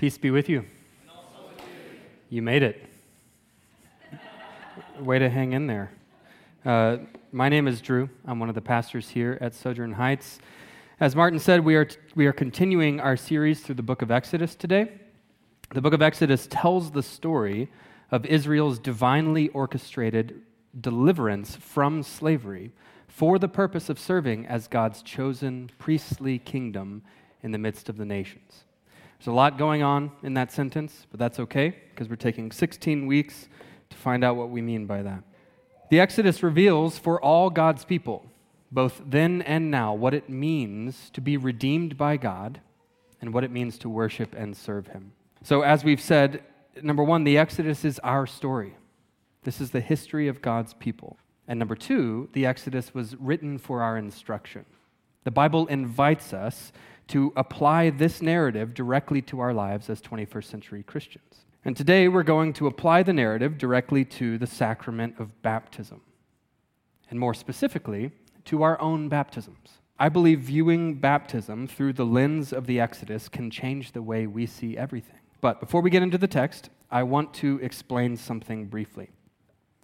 Peace be with you. You made it. Way to hang in there. Uh, my name is Drew. I'm one of the pastors here at Sojourn Heights. As Martin said, we are, t- we are continuing our series through the book of Exodus today. The book of Exodus tells the story of Israel's divinely orchestrated deliverance from slavery for the purpose of serving as God's chosen priestly kingdom in the midst of the nations. There's a lot going on in that sentence, but that's okay because we're taking 16 weeks to find out what we mean by that. The Exodus reveals for all God's people, both then and now, what it means to be redeemed by God and what it means to worship and serve Him. So, as we've said, number one, the Exodus is our story. This is the history of God's people. And number two, the Exodus was written for our instruction. The Bible invites us to apply this narrative directly to our lives as 21st century Christians. And today we're going to apply the narrative directly to the sacrament of baptism, and more specifically, to our own baptisms. I believe viewing baptism through the lens of the Exodus can change the way we see everything. But before we get into the text, I want to explain something briefly.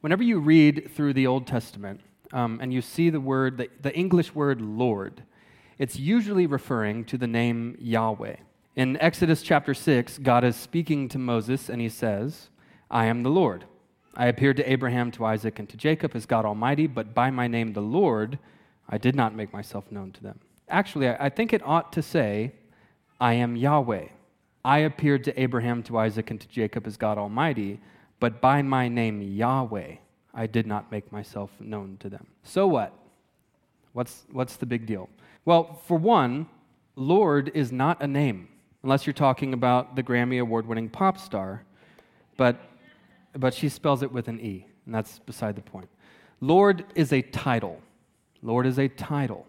Whenever you read through the Old Testament um, and you see the word, the, the English word Lord, it's usually referring to the name Yahweh. In Exodus chapter 6, God is speaking to Moses and he says, I am the Lord. I appeared to Abraham, to Isaac, and to Jacob as God Almighty, but by my name, the Lord, I did not make myself known to them. Actually, I think it ought to say, I am Yahweh. I appeared to Abraham, to Isaac, and to Jacob as God Almighty, but by my name, Yahweh, I did not make myself known to them. So what? What's, what's the big deal? Well, for one, Lord is not a name, unless you're talking about the Grammy Award winning pop star, but, but she spells it with an E, and that's beside the point. Lord is a title. Lord is a title.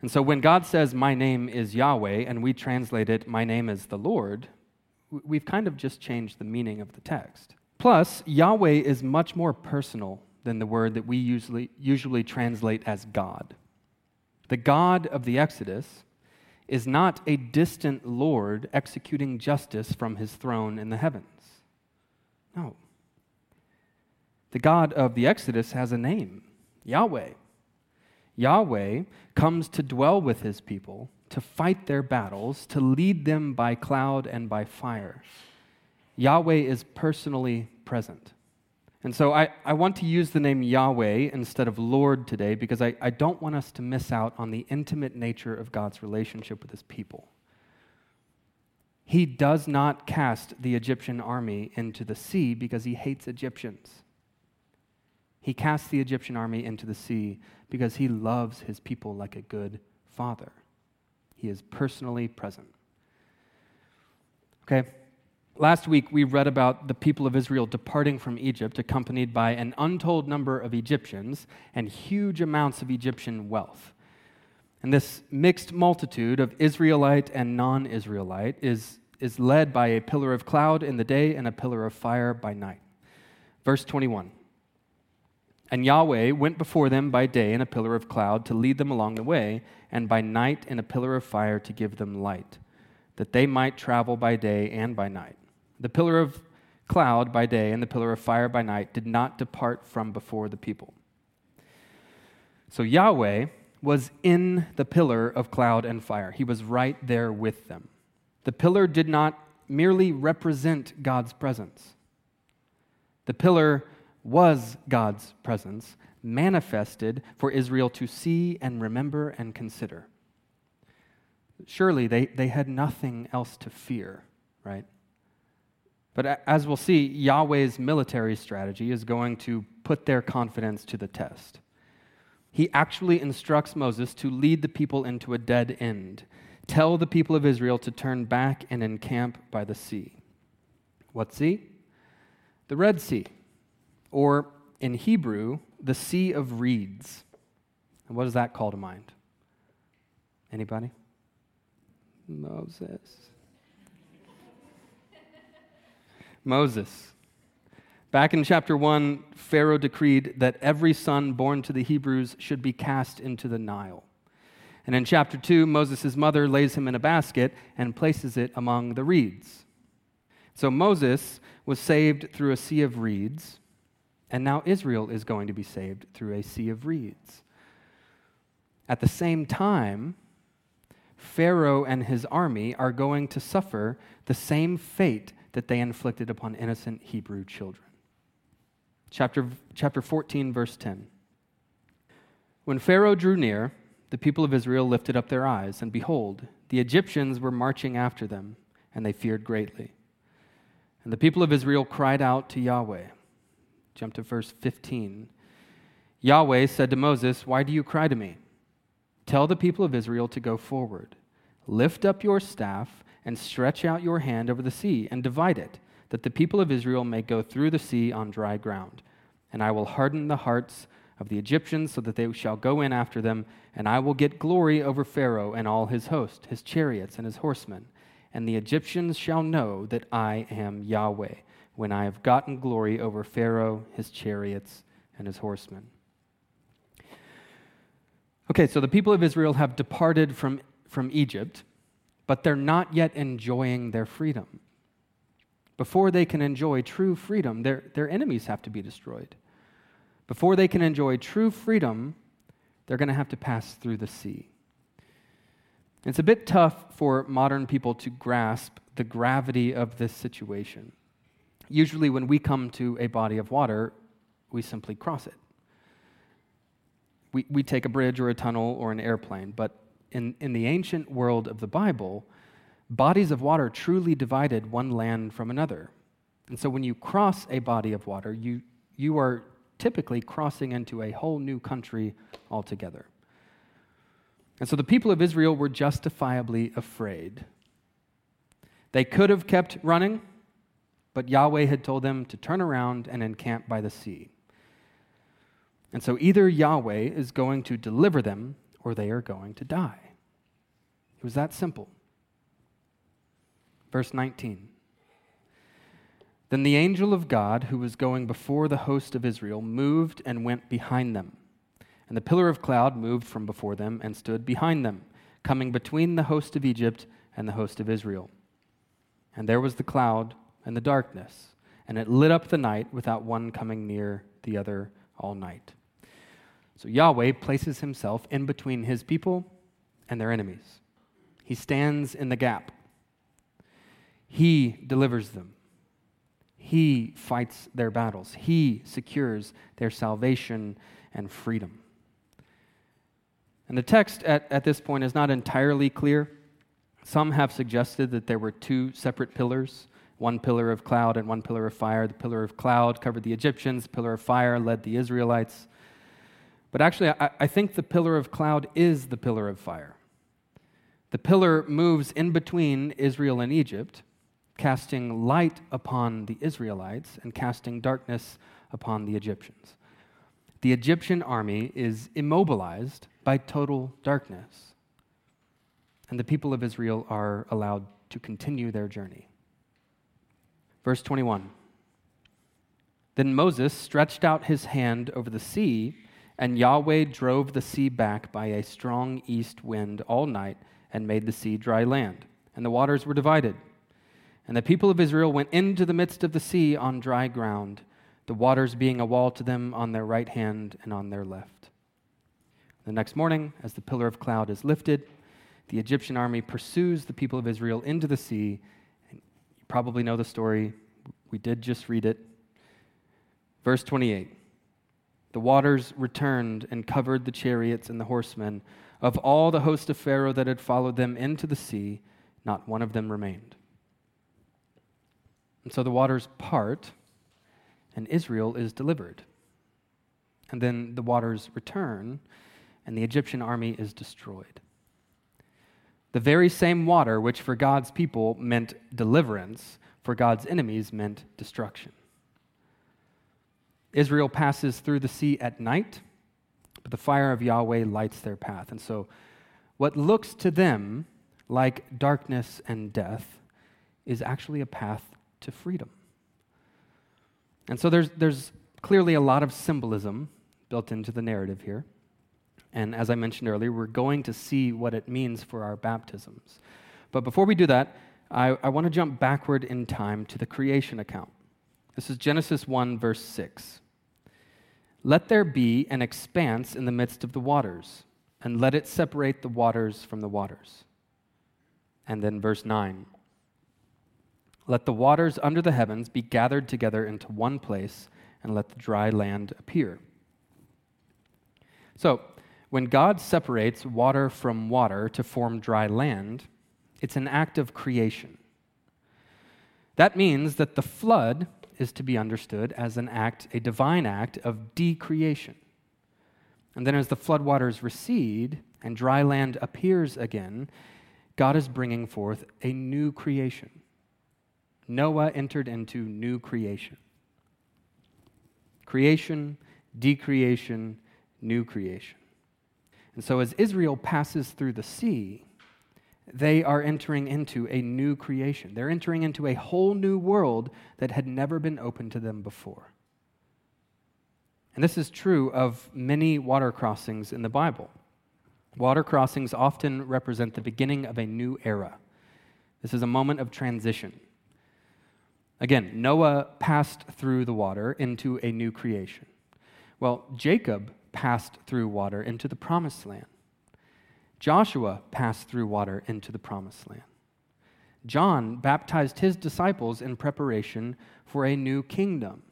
And so when God says, My name is Yahweh, and we translate it, My name is the Lord, we've kind of just changed the meaning of the text. Plus, Yahweh is much more personal than the word that we usually, usually translate as God. The God of the Exodus is not a distant Lord executing justice from his throne in the heavens. No. The God of the Exodus has a name Yahweh. Yahweh comes to dwell with his people, to fight their battles, to lead them by cloud and by fire. Yahweh is personally present. And so I, I want to use the name Yahweh instead of Lord today because I, I don't want us to miss out on the intimate nature of God's relationship with his people. He does not cast the Egyptian army into the sea because he hates Egyptians. He casts the Egyptian army into the sea because he loves his people like a good father. He is personally present. Okay? Last week, we read about the people of Israel departing from Egypt, accompanied by an untold number of Egyptians and huge amounts of Egyptian wealth. And this mixed multitude of Israelite and non Israelite is, is led by a pillar of cloud in the day and a pillar of fire by night. Verse 21 And Yahweh went before them by day in a pillar of cloud to lead them along the way, and by night in a pillar of fire to give them light, that they might travel by day and by night. The pillar of cloud by day and the pillar of fire by night did not depart from before the people. So Yahweh was in the pillar of cloud and fire, he was right there with them. The pillar did not merely represent God's presence, the pillar was God's presence manifested for Israel to see and remember and consider. Surely they, they had nothing else to fear, right? But as we'll see, Yahweh's military strategy is going to put their confidence to the test. He actually instructs Moses to lead the people into a dead end. Tell the people of Israel to turn back and encamp by the sea. What sea? The Red Sea, or in Hebrew, the Sea of Reeds. And what does that call to mind? Anybody? Moses. Moses. Back in chapter 1, Pharaoh decreed that every son born to the Hebrews should be cast into the Nile. And in chapter 2, Moses' mother lays him in a basket and places it among the reeds. So Moses was saved through a sea of reeds, and now Israel is going to be saved through a sea of reeds. At the same time, Pharaoh and his army are going to suffer the same fate that they inflicted upon innocent Hebrew children. Chapter, chapter 14, verse 10. When Pharaoh drew near, the people of Israel lifted up their eyes, and behold, the Egyptians were marching after them, and they feared greatly. And the people of Israel cried out to Yahweh. Jump to verse 15. Yahweh said to Moses, Why do you cry to me? Tell the people of Israel to go forward. Lift up your staff and stretch out your hand over the sea and divide it, that the people of Israel may go through the sea on dry ground. And I will harden the hearts of the Egyptians so that they shall go in after them, and I will get glory over Pharaoh and all his host, his chariots and his horsemen. And the Egyptians shall know that I am Yahweh, when I have gotten glory over Pharaoh, his chariots, and his horsemen. Okay, so the people of Israel have departed from, from Egypt, but they're not yet enjoying their freedom. Before they can enjoy true freedom, their, their enemies have to be destroyed. Before they can enjoy true freedom, they're going to have to pass through the sea. It's a bit tough for modern people to grasp the gravity of this situation. Usually, when we come to a body of water, we simply cross it we, we take a bridge or a tunnel or an airplane, but in, in the ancient world of the Bible, bodies of water truly divided one land from another. And so when you cross a body of water, you, you are typically crossing into a whole new country altogether. And so the people of Israel were justifiably afraid. They could have kept running, but Yahweh had told them to turn around and encamp by the sea. And so either Yahweh is going to deliver them or they are going to die. It was that simple. Verse 19. Then the angel of God, who was going before the host of Israel, moved and went behind them. And the pillar of cloud moved from before them and stood behind them, coming between the host of Egypt and the host of Israel. And there was the cloud and the darkness, and it lit up the night without one coming near the other all night. So Yahweh places himself in between his people and their enemies. He stands in the gap. He delivers them. He fights their battles. He secures their salvation and freedom. And the text at, at this point is not entirely clear. Some have suggested that there were two separate pillars one pillar of cloud and one pillar of fire. The pillar of cloud covered the Egyptians, the pillar of fire led the Israelites. But actually, I, I think the pillar of cloud is the pillar of fire. The pillar moves in between Israel and Egypt, casting light upon the Israelites and casting darkness upon the Egyptians. The Egyptian army is immobilized by total darkness, and the people of Israel are allowed to continue their journey. Verse 21 Then Moses stretched out his hand over the sea and Yahweh drove the sea back by a strong east wind all night and made the sea dry land, and the waters were divided. And the people of Israel went into the midst of the sea on dry ground, the waters being a wall to them on their right hand and on their left. The next morning, as the pillar of cloud is lifted, the Egyptian army pursues the people of Israel into the sea. And you probably know the story. We did just read it. Verse 28. The waters returned and covered the chariots and the horsemen. Of all the host of Pharaoh that had followed them into the sea, not one of them remained. And so the waters part, and Israel is delivered. And then the waters return, and the Egyptian army is destroyed. The very same water which for God's people meant deliverance, for God's enemies meant destruction. Israel passes through the sea at night, but the fire of Yahweh lights their path. And so, what looks to them like darkness and death is actually a path to freedom. And so, there's, there's clearly a lot of symbolism built into the narrative here. And as I mentioned earlier, we're going to see what it means for our baptisms. But before we do that, I, I want to jump backward in time to the creation account. This is Genesis 1, verse 6. Let there be an expanse in the midst of the waters, and let it separate the waters from the waters. And then verse 9 Let the waters under the heavens be gathered together into one place, and let the dry land appear. So, when God separates water from water to form dry land, it's an act of creation. That means that the flood is to be understood as an act, a divine act of decreation. And then as the floodwaters recede and dry land appears again, God is bringing forth a new creation. Noah entered into new creation. Creation, decreation, new creation. And so as Israel passes through the sea, they are entering into a new creation. They're entering into a whole new world that had never been open to them before. And this is true of many water crossings in the Bible. Water crossings often represent the beginning of a new era. This is a moment of transition. Again, Noah passed through the water into a new creation. Well, Jacob passed through water into the promised land. Joshua passed through water into the promised land. John baptized his disciples in preparation for a new kingdom.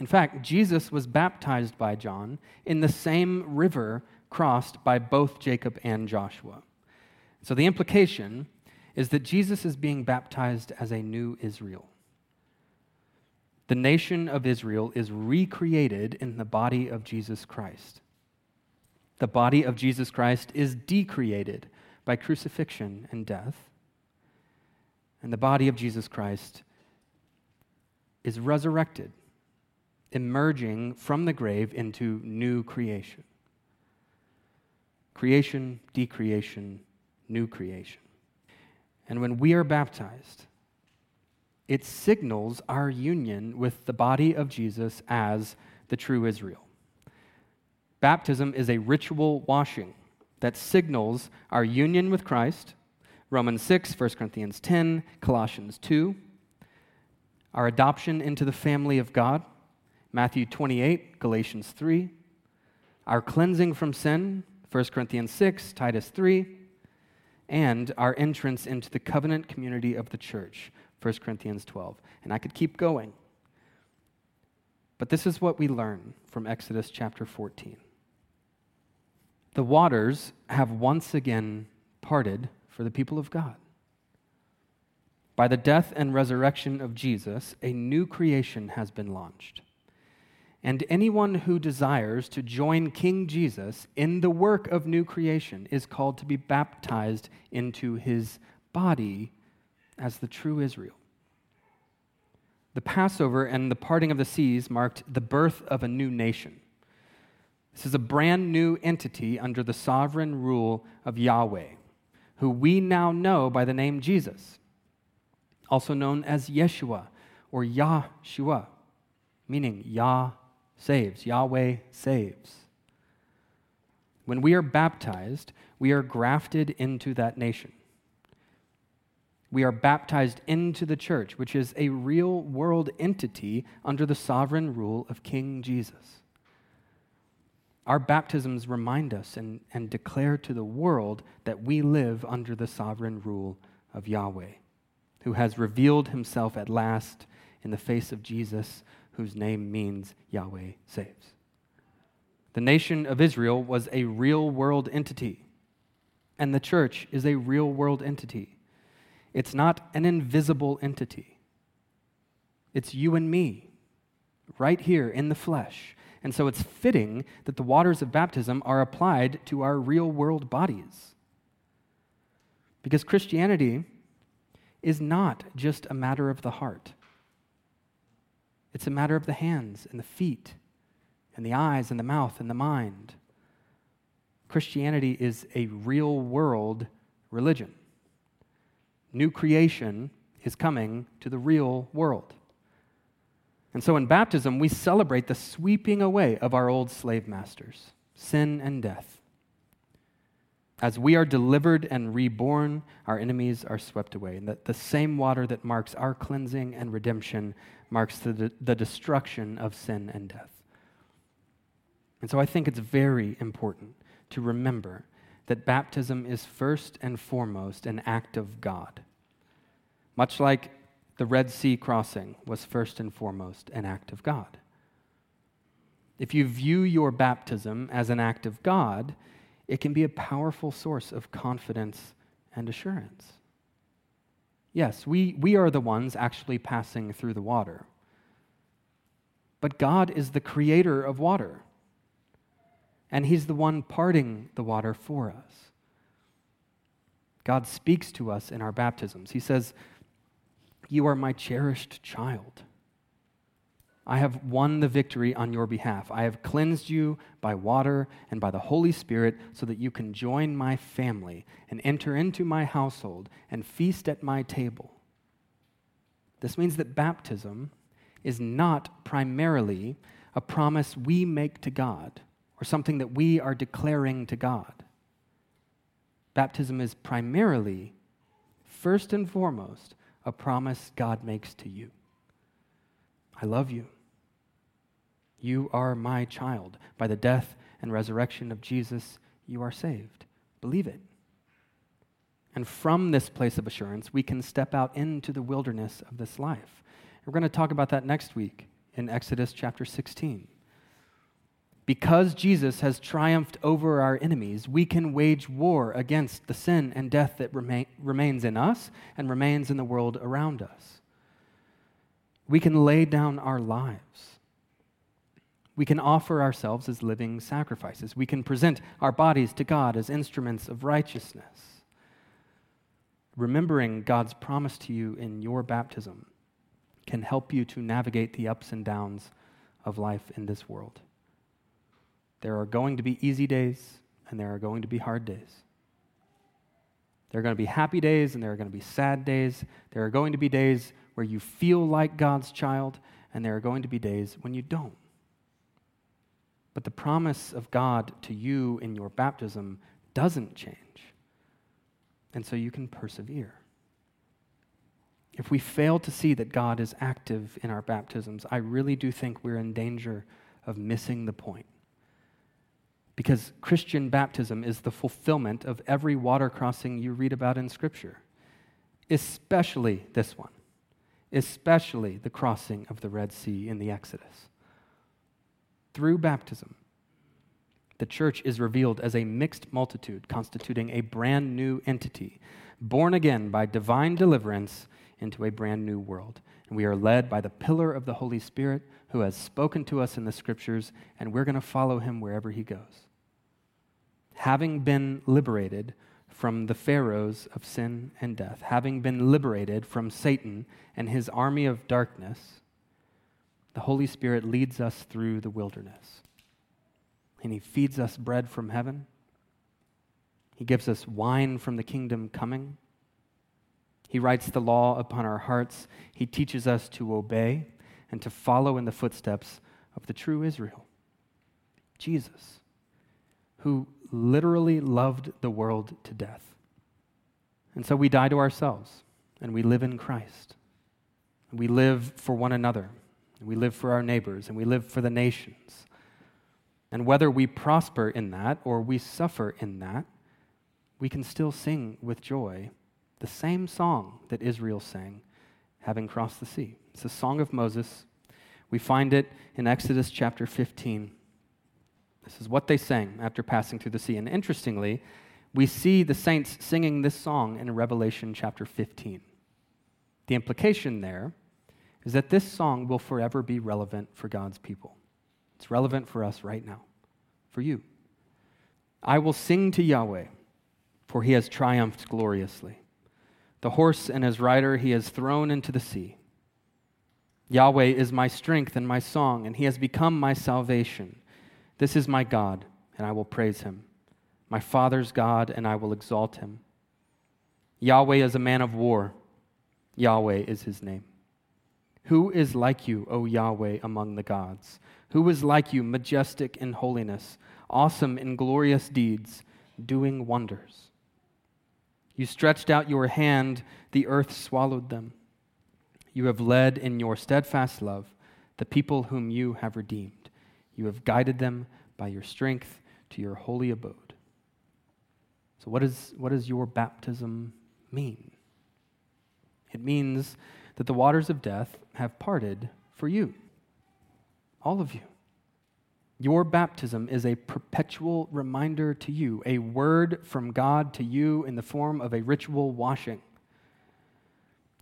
In fact, Jesus was baptized by John in the same river crossed by both Jacob and Joshua. So the implication is that Jesus is being baptized as a new Israel. The nation of Israel is recreated in the body of Jesus Christ. The body of Jesus Christ is decreated by crucifixion and death. And the body of Jesus Christ is resurrected, emerging from the grave into new creation. Creation, decreation, new creation. And when we are baptized, it signals our union with the body of Jesus as the true Israel. Baptism is a ritual washing that signals our union with Christ. Romans 6, 1 Corinthians 10, Colossians 2. Our adoption into the family of God. Matthew 28, Galatians 3. Our cleansing from sin. 1 Corinthians 6, Titus 3. And our entrance into the covenant community of the church. 1 Corinthians 12. And I could keep going. But this is what we learn from Exodus chapter 14. The waters have once again parted for the people of God. By the death and resurrection of Jesus, a new creation has been launched. And anyone who desires to join King Jesus in the work of new creation is called to be baptized into his body as the true Israel. The Passover and the parting of the seas marked the birth of a new nation. This is a brand new entity under the sovereign rule of Yahweh, who we now know by the name Jesus, also known as Yeshua or Yahshua, meaning Yah saves, Yahweh saves. When we are baptized, we are grafted into that nation. We are baptized into the church, which is a real world entity under the sovereign rule of King Jesus. Our baptisms remind us and, and declare to the world that we live under the sovereign rule of Yahweh, who has revealed himself at last in the face of Jesus, whose name means Yahweh saves. The nation of Israel was a real world entity, and the church is a real world entity. It's not an invisible entity, it's you and me, right here in the flesh and so it's fitting that the waters of baptism are applied to our real world bodies. Because Christianity is not just a matter of the heart, it's a matter of the hands and the feet and the eyes and the mouth and the mind. Christianity is a real world religion. New creation is coming to the real world. And so in baptism, we celebrate the sweeping away of our old slave masters. sin and death. As we are delivered and reborn, our enemies are swept away. And that the same water that marks our cleansing and redemption marks the, the destruction of sin and death. And so I think it's very important to remember that baptism is first and foremost an act of God. Much like the Red Sea crossing was first and foremost an act of God. If you view your baptism as an act of God, it can be a powerful source of confidence and assurance. Yes, we, we are the ones actually passing through the water. But God is the creator of water, and He's the one parting the water for us. God speaks to us in our baptisms. He says, You are my cherished child. I have won the victory on your behalf. I have cleansed you by water and by the Holy Spirit so that you can join my family and enter into my household and feast at my table. This means that baptism is not primarily a promise we make to God or something that we are declaring to God. Baptism is primarily, first and foremost, a promise God makes to you. I love you. You are my child. By the death and resurrection of Jesus, you are saved. Believe it. And from this place of assurance, we can step out into the wilderness of this life. We're going to talk about that next week in Exodus chapter 16. Because Jesus has triumphed over our enemies, we can wage war against the sin and death that remain, remains in us and remains in the world around us. We can lay down our lives we can offer ourselves as living sacrifices. We can present our bodies to God as instruments of righteousness. Remembering God's promise to you in your baptism can help you to navigate the ups and downs of life in this world. There are going to be easy days, and there are going to be hard days. There are going to be happy days, and there are going to be sad days. There are going to be days where you feel like God's child, and there are going to be days when you don't. But the promise of God to you in your baptism doesn't change. And so you can persevere. If we fail to see that God is active in our baptisms, I really do think we're in danger of missing the point. Because Christian baptism is the fulfillment of every water crossing you read about in Scripture, especially this one, especially the crossing of the Red Sea in the Exodus through baptism, the church is revealed as a mixed multitude constituting a brand new entity, born again by divine deliverance into a brand new world. And we are led by the pillar of the Holy Spirit who has spoken to us in the scriptures, and we're going to follow him wherever he goes. Having been liberated from the pharaohs of sin and death, having been liberated from Satan and his army of darkness, the Holy Spirit leads us through the wilderness. And He feeds us bread from heaven. He gives us wine from the kingdom coming. He writes the law upon our hearts. He teaches us to obey and to follow in the footsteps of the true Israel, Jesus, who literally loved the world to death. And so we die to ourselves and we live in Christ. We live for one another we live for our neighbors, and we live for the nations. And whether we prosper in that or we suffer in that, we can still sing with joy the same song that Israel sang having crossed the sea. It's a song of Moses. We find it in Exodus chapter 15. This is what they sang after passing through the sea. And interestingly, we see the saints singing this song in Revelation chapter 15. The implication there is that this song will forever be relevant for God's people. It's relevant for us right now, for you. I will sing to Yahweh, for he has triumphed gloriously. The horse and his rider he has thrown into the sea. Yahweh is my strength and my song, and he has become my salvation. This is my God, and I will praise him. My Father's God, and I will exalt him. Yahweh is a man of war. Yahweh is his name. Who is like you, O Yahweh, among the gods? Who is like you, majestic in holiness, awesome in glorious deeds, doing wonders. You stretched out your hand, the earth swallowed them. You have led in your steadfast love the people whom you have redeemed. You have guided them by your strength to your holy abode. So, what, is, what does your baptism mean? It means that the waters of death have parted for you, all of you. Your baptism is a perpetual reminder to you, a word from God to you in the form of a ritual washing.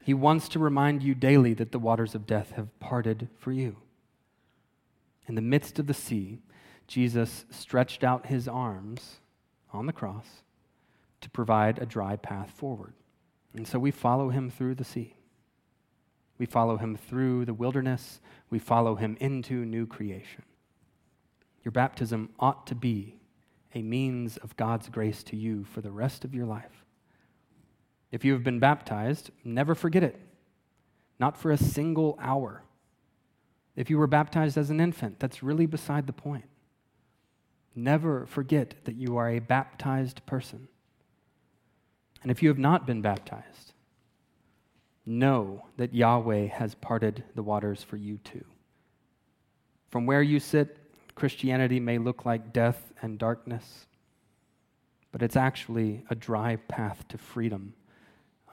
He wants to remind you daily that the waters of death have parted for you. In the midst of the sea, Jesus stretched out his arms on the cross to provide a dry path forward. And so we follow him through the sea. We follow him through the wilderness. We follow him into new creation. Your baptism ought to be a means of God's grace to you for the rest of your life. If you have been baptized, never forget it, not for a single hour. If you were baptized as an infant, that's really beside the point. Never forget that you are a baptized person. And if you have not been baptized, know that Yahweh has parted the waters for you too. From where you sit, Christianity may look like death and darkness, but it's actually a dry path to freedom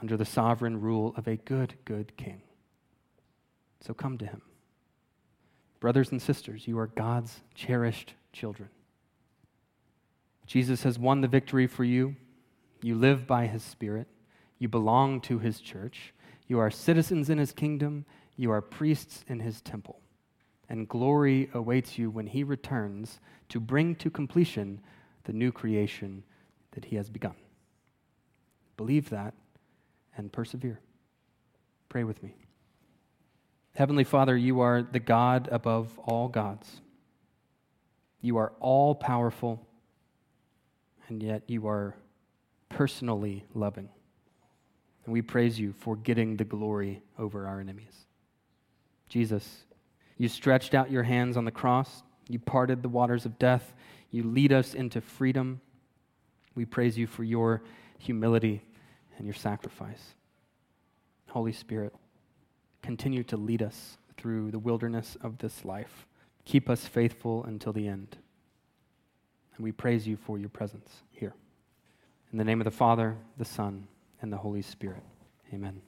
under the sovereign rule of a good, good king. So come to him. Brothers and sisters, you are God's cherished children. Jesus has won the victory for you. You live by his Spirit. You belong to his church. You are citizens in his kingdom. You are priests in his temple and glory awaits you when he returns to bring to completion the new creation that he has begun. Believe that and persevere. Pray with me. Heavenly Father, you are the God above all gods. You are all powerful, and yet you are personally loving. And we praise you for getting the glory over our enemies. Jesus, you stretched out your hands on the cross. You parted the waters of death. You lead us into freedom. We praise you for your humility and your sacrifice. Holy Spirit, continue to lead us through the wilderness of this life. Keep us faithful until the end. And we praise you for your presence here. In the name of the Father, the Son, and the Holy Spirit. Amen.